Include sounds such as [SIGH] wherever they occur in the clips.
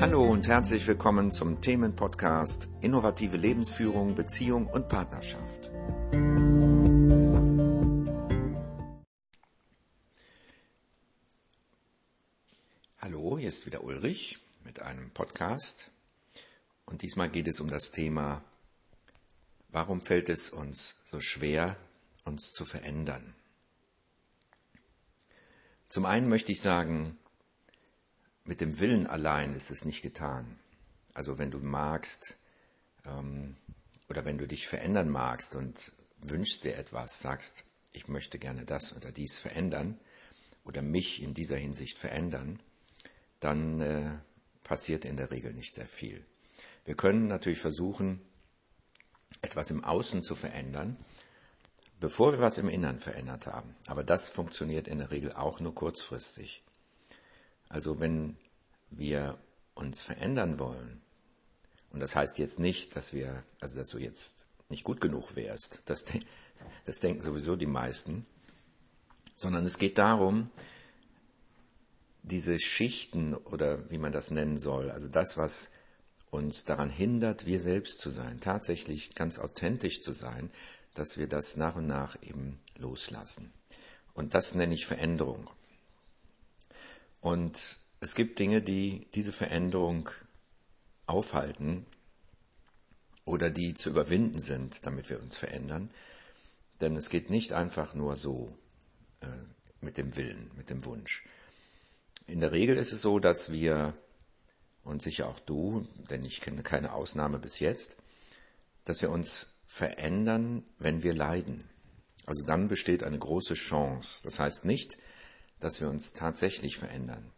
Hallo und herzlich willkommen zum Themenpodcast Innovative Lebensführung, Beziehung und Partnerschaft. Hallo, hier ist wieder Ulrich mit einem Podcast und diesmal geht es um das Thema, warum fällt es uns so schwer, uns zu verändern? Zum einen möchte ich sagen, mit dem Willen allein ist es nicht getan. Also wenn du magst ähm, oder wenn du dich verändern magst und wünschst dir etwas, sagst, ich möchte gerne das oder dies verändern oder mich in dieser Hinsicht verändern, dann äh, passiert in der Regel nicht sehr viel. Wir können natürlich versuchen, etwas im Außen zu verändern, bevor wir was im Innern verändert haben. Aber das funktioniert in der Regel auch nur kurzfristig. Also wenn wir uns verändern wollen, und das heißt jetzt nicht, dass wir, also dass du jetzt nicht gut genug wärst, das, das denken sowieso die meisten, sondern es geht darum, diese Schichten oder wie man das nennen soll, also das, was uns daran hindert, wir selbst zu sein, tatsächlich ganz authentisch zu sein, dass wir das nach und nach eben loslassen. Und das nenne ich Veränderung. Und es gibt Dinge, die diese Veränderung aufhalten oder die zu überwinden sind, damit wir uns verändern. Denn es geht nicht einfach nur so äh, mit dem Willen, mit dem Wunsch. In der Regel ist es so, dass wir, und sicher auch du, denn ich kenne keine Ausnahme bis jetzt, dass wir uns verändern, wenn wir leiden. Also dann besteht eine große Chance. Das heißt nicht, dass wir uns tatsächlich verändern,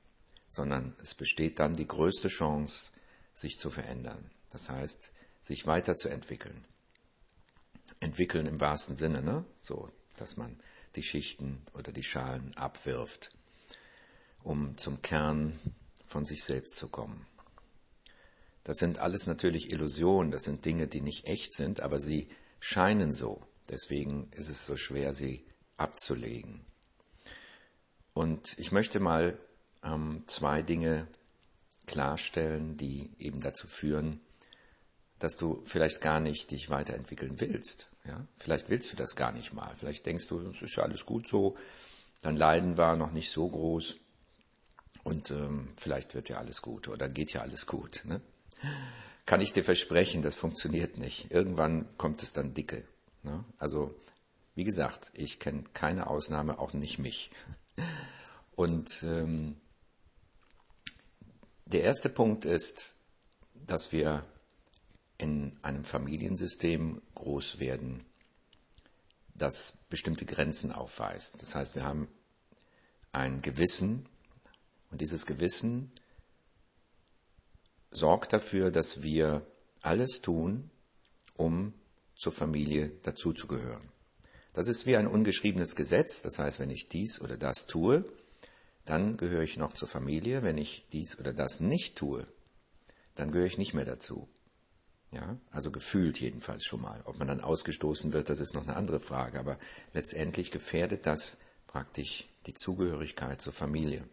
sondern es besteht dann die größte Chance, sich zu verändern. Das heißt, sich weiterzuentwickeln. Entwickeln im wahrsten Sinne, ne? So, dass man die Schichten oder die Schalen abwirft, um zum Kern von sich selbst zu kommen. Das sind alles natürlich Illusionen, das sind Dinge, die nicht echt sind, aber sie scheinen so. Deswegen ist es so schwer, sie abzulegen. Und ich möchte mal ähm, zwei Dinge klarstellen, die eben dazu führen, dass du vielleicht gar nicht dich weiterentwickeln willst. Ja? Vielleicht willst du das gar nicht mal. Vielleicht denkst du, es ist ja alles gut so, dein Leiden war noch nicht so groß und ähm, vielleicht wird ja alles gut oder geht ja alles gut. Ne? Kann ich dir versprechen, das funktioniert nicht. Irgendwann kommt es dann dicke. Ne? Also, wie gesagt, ich kenne keine Ausnahme, auch nicht mich. Und ähm, der erste Punkt ist, dass wir in einem Familiensystem groß werden, das bestimmte Grenzen aufweist. Das heißt, wir haben ein Gewissen und dieses Gewissen sorgt dafür, dass wir alles tun, um zur Familie dazuzugehören. Das ist wie ein ungeschriebenes Gesetz. Das heißt, wenn ich dies oder das tue, dann gehöre ich noch zur Familie. Wenn ich dies oder das nicht tue, dann gehöre ich nicht mehr dazu. Ja, also gefühlt jedenfalls schon mal. Ob man dann ausgestoßen wird, das ist noch eine andere Frage. Aber letztendlich gefährdet das praktisch die Zugehörigkeit zur Familie.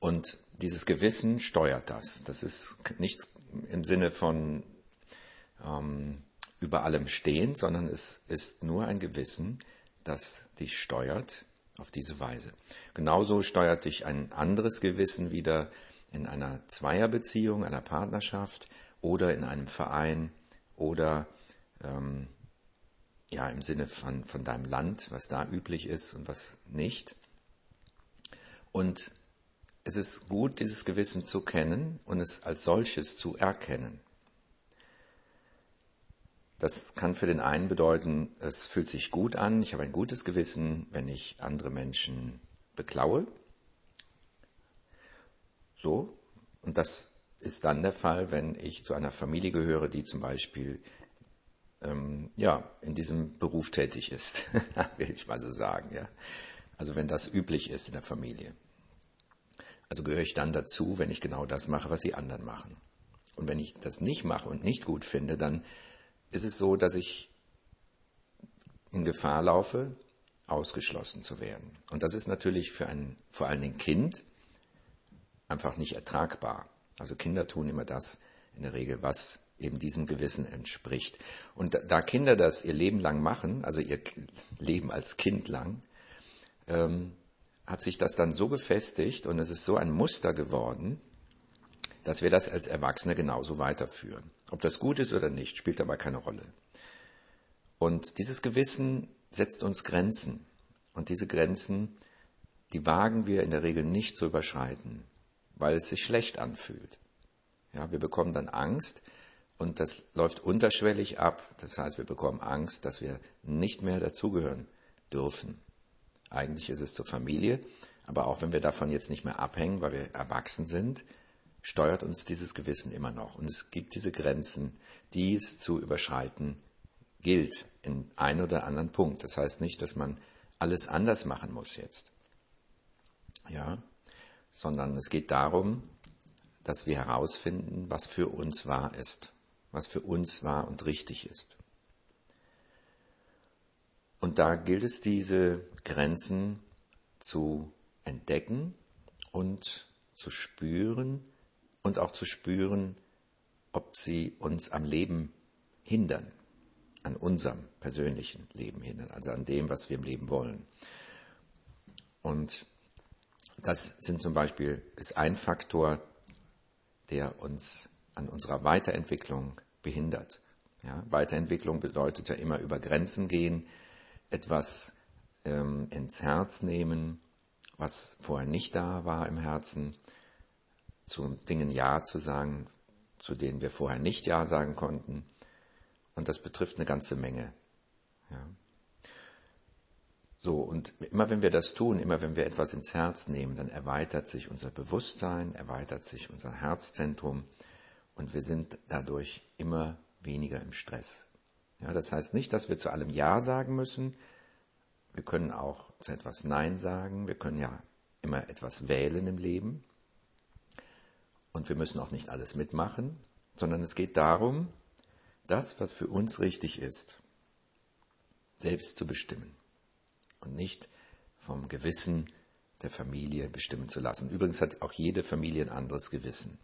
Und dieses Gewissen steuert das. Das ist nichts im Sinne von ähm, über allem stehend, sondern es ist nur ein Gewissen, das dich steuert auf diese Weise. Genauso steuert dich ein anderes Gewissen wieder in einer Zweierbeziehung, einer Partnerschaft oder in einem Verein oder ähm, ja im Sinne von, von deinem Land, was da üblich ist und was nicht. Und es ist gut, dieses Gewissen zu kennen und es als solches zu erkennen. Das kann für den einen bedeuten, es fühlt sich gut an, ich habe ein gutes Gewissen, wenn ich andere Menschen beklaue. So, und das ist dann der Fall, wenn ich zu einer Familie gehöre, die zum Beispiel ähm, ja in diesem Beruf tätig ist, [LAUGHS] will ich mal so sagen. Ja, also wenn das üblich ist in der Familie. Also gehöre ich dann dazu, wenn ich genau das mache, was die anderen machen. Und wenn ich das nicht mache und nicht gut finde, dann ist es so, dass ich in Gefahr laufe, ausgeschlossen zu werden. Und das ist natürlich für ein vor allen Dingen Kind einfach nicht ertragbar. Also Kinder tun immer das in der Regel, was eben diesem Gewissen entspricht. Und da Kinder das ihr Leben lang machen, also ihr [LAUGHS] Leben als Kind lang, ähm, hat sich das dann so gefestigt und es ist so ein Muster geworden, dass wir das als Erwachsene genauso weiterführen. Ob das gut ist oder nicht, spielt dabei keine Rolle. Und dieses Gewissen setzt uns Grenzen. Und diese Grenzen, die wagen wir in der Regel nicht zu überschreiten, weil es sich schlecht anfühlt. Ja, wir bekommen dann Angst und das läuft unterschwellig ab. Das heißt, wir bekommen Angst, dass wir nicht mehr dazugehören dürfen. Eigentlich ist es zur Familie, aber auch wenn wir davon jetzt nicht mehr abhängen, weil wir erwachsen sind, steuert uns dieses Gewissen immer noch. Und es gibt diese Grenzen, die es zu überschreiten gilt in ein oder anderen Punkt. Das heißt nicht, dass man alles anders machen muss jetzt. Ja, sondern es geht darum, dass wir herausfinden, was für uns wahr ist, was für uns wahr und richtig ist. Und da gilt es, diese Grenzen zu entdecken und zu spüren und auch zu spüren, ob sie uns am Leben hindern, an unserem persönlichen Leben hindern, also an dem, was wir im Leben wollen. Und das sind zum Beispiel, ist ein Faktor, der uns an unserer Weiterentwicklung behindert. Ja, Weiterentwicklung bedeutet ja immer über Grenzen gehen, etwas ähm, ins Herz nehmen, was vorher nicht da war im Herzen, zu Dingen Ja zu sagen, zu denen wir vorher nicht Ja sagen konnten. Und das betrifft eine ganze Menge. Ja. So, und immer wenn wir das tun, immer wenn wir etwas ins Herz nehmen, dann erweitert sich unser Bewusstsein, erweitert sich unser Herzzentrum und wir sind dadurch immer weniger im Stress. Ja, das heißt nicht, dass wir zu allem Ja sagen müssen. Wir können auch zu etwas Nein sagen. Wir können ja immer etwas wählen im Leben. Und wir müssen auch nicht alles mitmachen, sondern es geht darum, das, was für uns richtig ist, selbst zu bestimmen und nicht vom Gewissen der Familie bestimmen zu lassen. Übrigens hat auch jede Familie ein anderes Gewissen.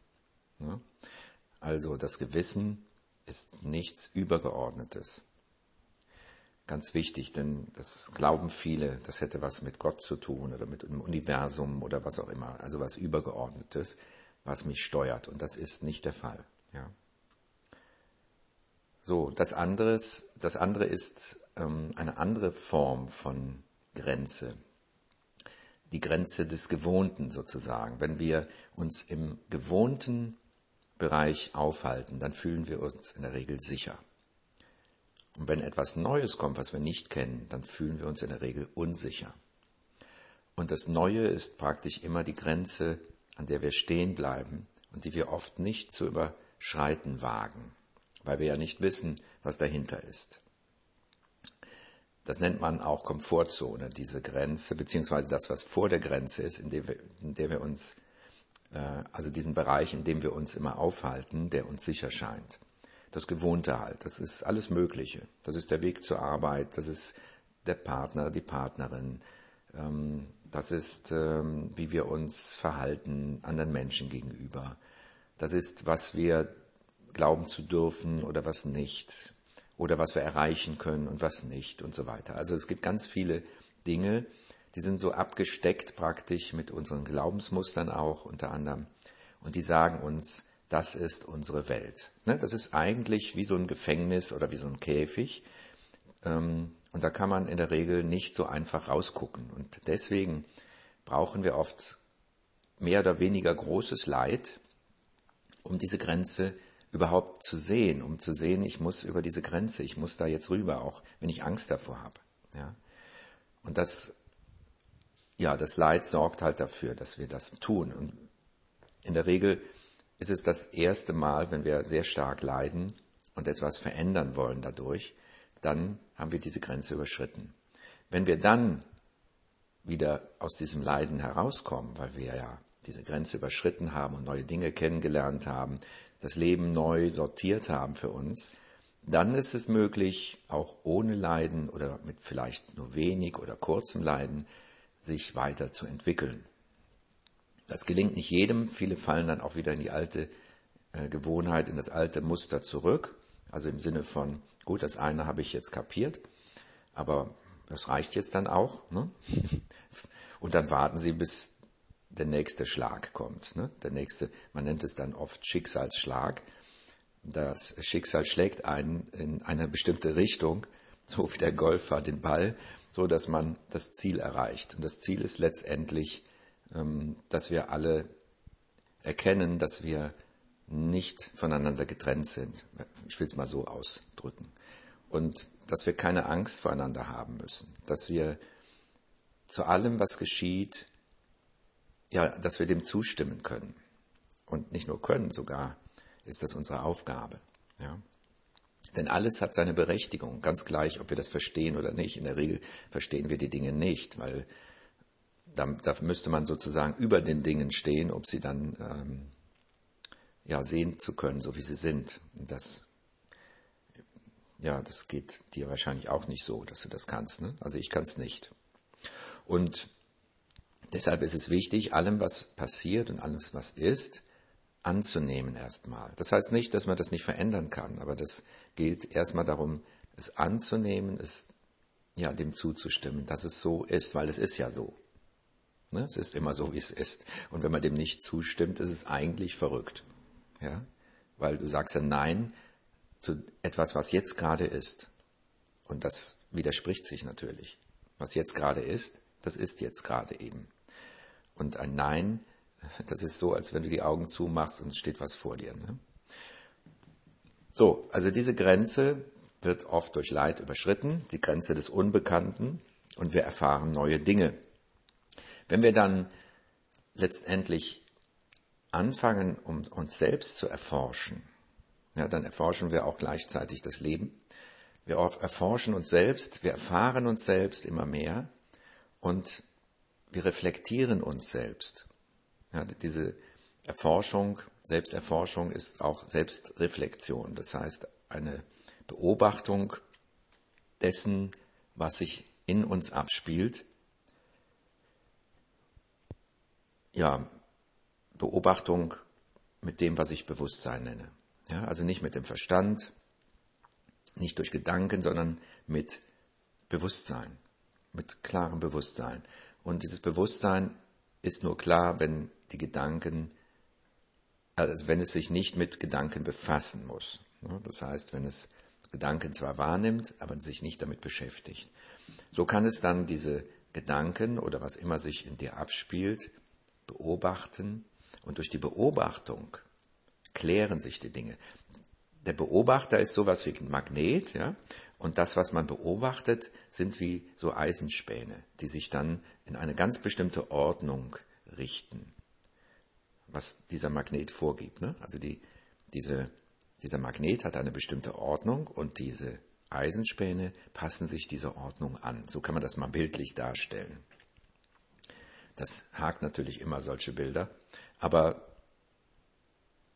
Also das Gewissen ist nichts Übergeordnetes. Ganz wichtig, denn das glauben viele, das hätte was mit Gott zu tun oder mit dem Universum oder was auch immer, also was Übergeordnetes, was mich steuert. Und das ist nicht der Fall. Ja. So, das, anderes, das andere ist ähm, eine andere Form von Grenze. Die Grenze des Gewohnten sozusagen. Wenn wir uns im gewohnten Bereich aufhalten, dann fühlen wir uns in der Regel sicher. Und wenn etwas Neues kommt, was wir nicht kennen, dann fühlen wir uns in der Regel unsicher. Und das Neue ist praktisch immer die Grenze, an der wir stehen bleiben und die wir oft nicht zu überschreiten wagen weil wir ja nicht wissen, was dahinter ist. Das nennt man auch Komfortzone, diese Grenze, beziehungsweise das, was vor der Grenze ist, in der wir, in der wir uns, äh, also diesen Bereich, in dem wir uns immer aufhalten, der uns sicher scheint. Das Gewohnte halt, das ist alles Mögliche. Das ist der Weg zur Arbeit, das ist der Partner, die Partnerin, das ist, ähm, wie wir uns verhalten anderen Menschen gegenüber. Das ist, was wir glauben zu dürfen oder was nicht oder was wir erreichen können und was nicht und so weiter. Also es gibt ganz viele Dinge, die sind so abgesteckt praktisch mit unseren Glaubensmustern auch unter anderem und die sagen uns, das ist unsere Welt. Ne, das ist eigentlich wie so ein Gefängnis oder wie so ein Käfig ähm, und da kann man in der Regel nicht so einfach rausgucken und deswegen brauchen wir oft mehr oder weniger großes Leid, um diese Grenze überhaupt zu sehen, um zu sehen, ich muss über diese Grenze, ich muss da jetzt rüber, auch wenn ich Angst davor habe. Ja? Und das, ja, das Leid sorgt halt dafür, dass wir das tun. Und in der Regel ist es das erste Mal, wenn wir sehr stark leiden und etwas verändern wollen dadurch, dann haben wir diese Grenze überschritten. Wenn wir dann wieder aus diesem Leiden herauskommen, weil wir ja diese Grenze überschritten haben und neue Dinge kennengelernt haben, das Leben neu sortiert haben für uns, dann ist es möglich, auch ohne Leiden oder mit vielleicht nur wenig oder kurzem Leiden, sich weiter zu entwickeln. Das gelingt nicht jedem. Viele fallen dann auch wieder in die alte äh, Gewohnheit, in das alte Muster zurück. Also im Sinne von, gut, das eine habe ich jetzt kapiert, aber das reicht jetzt dann auch. Ne? [LAUGHS] Und dann warten sie, bis der nächste Schlag kommt. Ne? Der nächste, man nennt es dann oft Schicksalsschlag. Das Schicksal schlägt einen in eine bestimmte Richtung, [LAUGHS] so wie der Golfer den Ball, so dass man das Ziel erreicht. Und das Ziel ist letztendlich, ähm, dass wir alle erkennen, dass wir nicht voneinander getrennt sind. Ich will es mal so ausdrücken. Und dass wir keine Angst voreinander haben müssen. Dass wir zu allem, was geschieht, ja, dass wir dem zustimmen können. Und nicht nur können, sogar ist das unsere Aufgabe. Ja. Denn alles hat seine Berechtigung, ganz gleich, ob wir das verstehen oder nicht. In der Regel verstehen wir die Dinge nicht, weil da, da müsste man sozusagen über den Dingen stehen, ob sie dann ähm, ja, sehen zu können, so wie sie sind. Das, ja, das geht dir wahrscheinlich auch nicht so, dass du das kannst. Ne? Also ich kann es nicht. Und deshalb ist es wichtig, allem, was passiert und alles, was ist, anzunehmen erstmal. Das heißt nicht, dass man das nicht verändern kann, aber das gilt erstmal darum, es anzunehmen, es ja dem zuzustimmen, dass es so ist, weil es ist ja so. Ne? Es ist immer so, wie es ist. Und wenn man dem nicht zustimmt, ist es eigentlich verrückt. Ja? Weil du sagst ja Nein zu etwas, was jetzt gerade ist. Und das widerspricht sich natürlich. Was jetzt gerade ist, das ist jetzt gerade eben. Und ein Nein, [LAUGHS] das ist so, als wenn du die Augen zumachst und es steht was vor dir. Ne? So, also diese Grenze wird oft durch Leid überschritten, die Grenze des Unbekannten, und wir erfahren neue Dinge. Wenn wir dann letztendlich anfangen, um uns selbst zu erforschen, ja, dann erforschen wir auch gleichzeitig das Leben. Wir erforschen uns selbst, wir erfahren uns selbst immer mehr und wir reflektieren uns selbst. Ja, diese Erforschung, Selbsterforschung ist auch Selbstreflexion. Das heißt, eine Beobachtung dessen, was sich in uns abspielt. Ja, Beobachtung mit dem, was ich Bewusstsein nenne. Ja, also nicht mit dem Verstand, nicht durch Gedanken, sondern mit Bewusstsein, mit klarem Bewusstsein. Und dieses Bewusstsein ist nur klar, wenn die Gedanken, also wenn es sich nicht mit Gedanken befassen muss. Das heißt, wenn es Gedanken zwar wahrnimmt, aber sich nicht damit beschäftigt. So kann es dann diese Gedanken oder was immer sich in dir abspielt, beobachten und durch die Beobachtung klären sich die Dinge. Der Beobachter ist sowas wie ein Magnet, ja, und das, was man beobachtet, sind wie so Eisenspäne, die sich dann in eine ganz bestimmte Ordnung richten, was dieser Magnet vorgibt. Ne? Also die, diese, dieser Magnet hat eine bestimmte Ordnung und diese Eisenspäne passen sich dieser Ordnung an. So kann man das mal bildlich darstellen. Das hakt natürlich immer solche Bilder, aber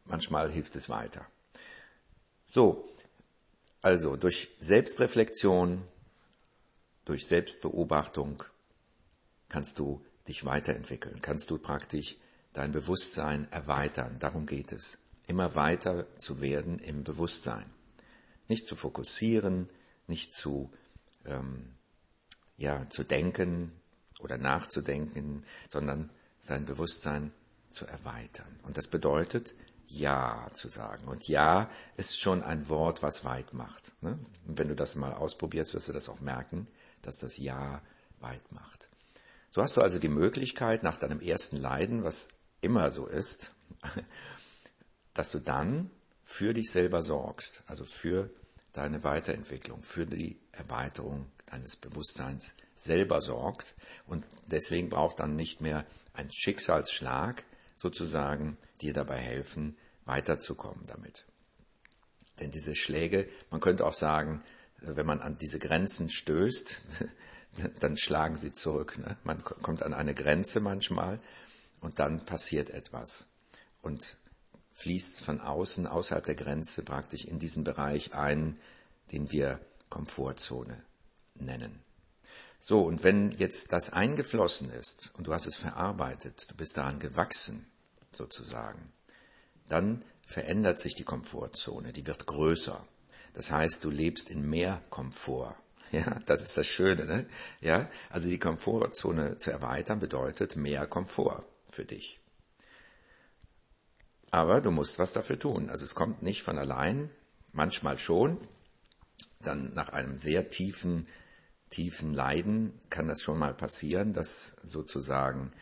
manchmal hilft es weiter. So, also durch Selbstreflexion, durch Selbstbeobachtung kannst du dich weiterentwickeln, kannst du praktisch dein Bewusstsein erweitern. Darum geht es. Immer weiter zu werden im Bewusstsein. Nicht zu fokussieren, nicht zu, ähm, ja, zu denken oder nachzudenken, sondern sein Bewusstsein zu erweitern. Und das bedeutet, Ja zu sagen. Und Ja ist schon ein Wort, was weit macht. Ne? Und wenn du das mal ausprobierst, wirst du das auch merken, dass das Ja weit macht. So hast du also die Möglichkeit, nach deinem ersten Leiden, was immer so ist, [LAUGHS] dass du dann für dich selber sorgst, also für deine Weiterentwicklung, für die Erweiterung deines Bewusstseins selber sorgst. Und deswegen braucht dann nicht mehr ein Schicksalsschlag sozusagen dir dabei helfen, weiterzukommen damit. Denn diese Schläge, man könnte auch sagen, wenn man an diese Grenzen stößt, [LAUGHS] dann schlagen sie zurück. Ne? Man kommt an eine Grenze manchmal und dann passiert etwas und fließt von außen, außerhalb der Grenze praktisch in diesen Bereich ein, den wir Komfortzone nennen. So, und wenn jetzt das eingeflossen ist und du hast es verarbeitet, du bist daran gewachsen, sozusagen, dann verändert sich die Komfortzone, die wird größer. Das heißt, du lebst in mehr Komfort. [LAUGHS] Ja, das ist das Schöne, ne? Ja, also die Komfortzone zu erweitern bedeutet mehr Komfort für dich. Aber du musst was dafür tun. Also es kommt nicht von allein, manchmal schon. Dann nach einem sehr tiefen, tiefen Leiden kann das schon mal passieren, dass sozusagen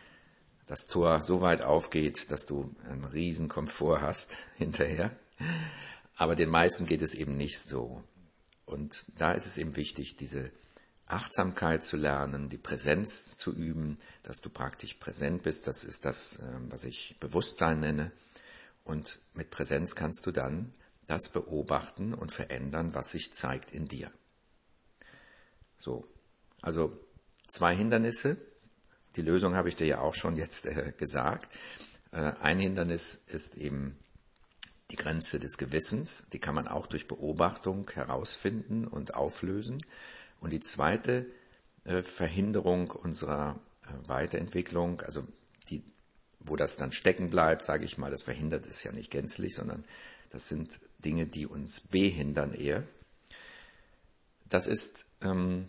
das Tor so weit aufgeht, dass du einen riesen Komfort hast [LAUGHS] hinterher. Aber den meisten geht es eben nicht so. Und da ist es eben wichtig, diese Achtsamkeit zu lernen, die Präsenz zu üben, dass du praktisch präsent bist. Das ist das, ähm, was ich Bewusstsein nenne. Und mit Präsenz kannst du dann das beobachten und verändern, was sich zeigt in dir. So, also zwei Hindernisse, die Lösung habe ich dir ja auch schon jetzt äh, gesagt. Äh, ein Hindernis ist eben die Grenze des Gewissens. Die kann man auch durch Beobachtung herausfinden und auflösen. Und die zweite äh, Verhinderung unserer äh, Weiterentwicklung, also die, wo das dann stecken bleibt, sage ich mal, das verhindert es ja nicht gänzlich, sondern das sind Dinge, die uns behindern eher. Das ist ähm,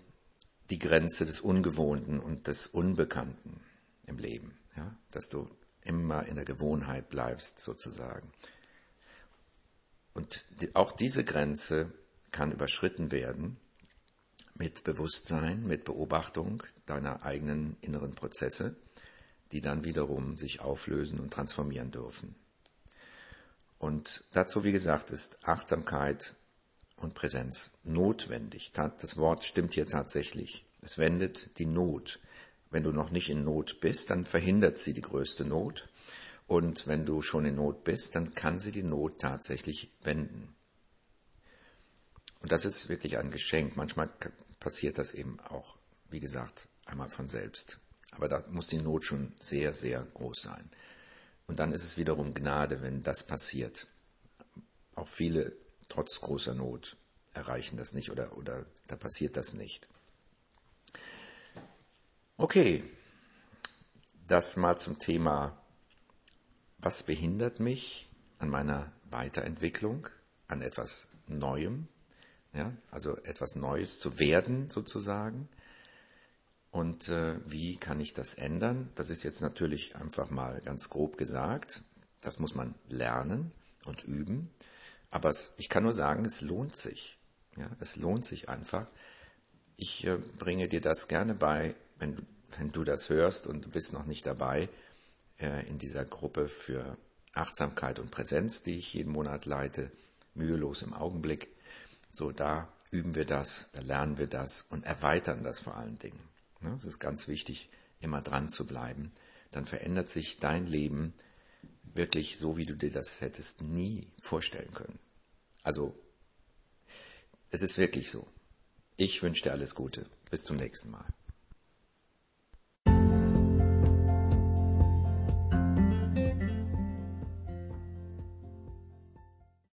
die Grenze des Ungewohnten und des Unbekannten im Leben, ja, dass du immer in der Gewohnheit bleibst sozusagen. Und die, auch diese Grenze kann überschritten werden mit Bewusstsein, mit Beobachtung deiner eigenen inneren Prozesse, die dann wiederum sich auflösen und transformieren dürfen. Und dazu, wie gesagt, ist Achtsamkeit und Präsenz notwendig. Das Wort stimmt hier tatsächlich. Es wendet die Not. Wenn du noch nicht in Not bist, dann verhindert sie die größte Not. Und wenn du schon in Not bist, dann kann sie die Not tatsächlich wenden. Und das ist wirklich ein Geschenk. Manchmal passiert das eben auch, wie gesagt, einmal von selbst. Aber da muss die Not schon sehr, sehr groß sein. Und dann ist es wiederum Gnade, wenn das passiert. Auch viele trotz großer Not erreichen das nicht oder, oder da passiert das nicht. Okay, das mal zum Thema, was behindert mich an meiner Weiterentwicklung, an etwas Neuem, ja, also etwas Neues zu werden sozusagen. Und äh, wie kann ich das ändern? Das ist jetzt natürlich einfach mal ganz grob gesagt. Das muss man lernen und üben. Aber es, ich kann nur sagen, es lohnt sich. Ja, es lohnt sich einfach. Ich äh, bringe dir das gerne bei, wenn du, wenn du das hörst und du bist noch nicht dabei äh, in dieser Gruppe für Achtsamkeit und Präsenz, die ich jeden Monat leite, mühelos im Augenblick. So, da üben wir das, da lernen wir das und erweitern das vor allen Dingen. Ne, es ist ganz wichtig, immer dran zu bleiben. Dann verändert sich dein Leben wirklich so, wie du dir das hättest nie vorstellen können. Also, es ist wirklich so. Ich wünsche dir alles Gute. Bis zum nächsten Mal.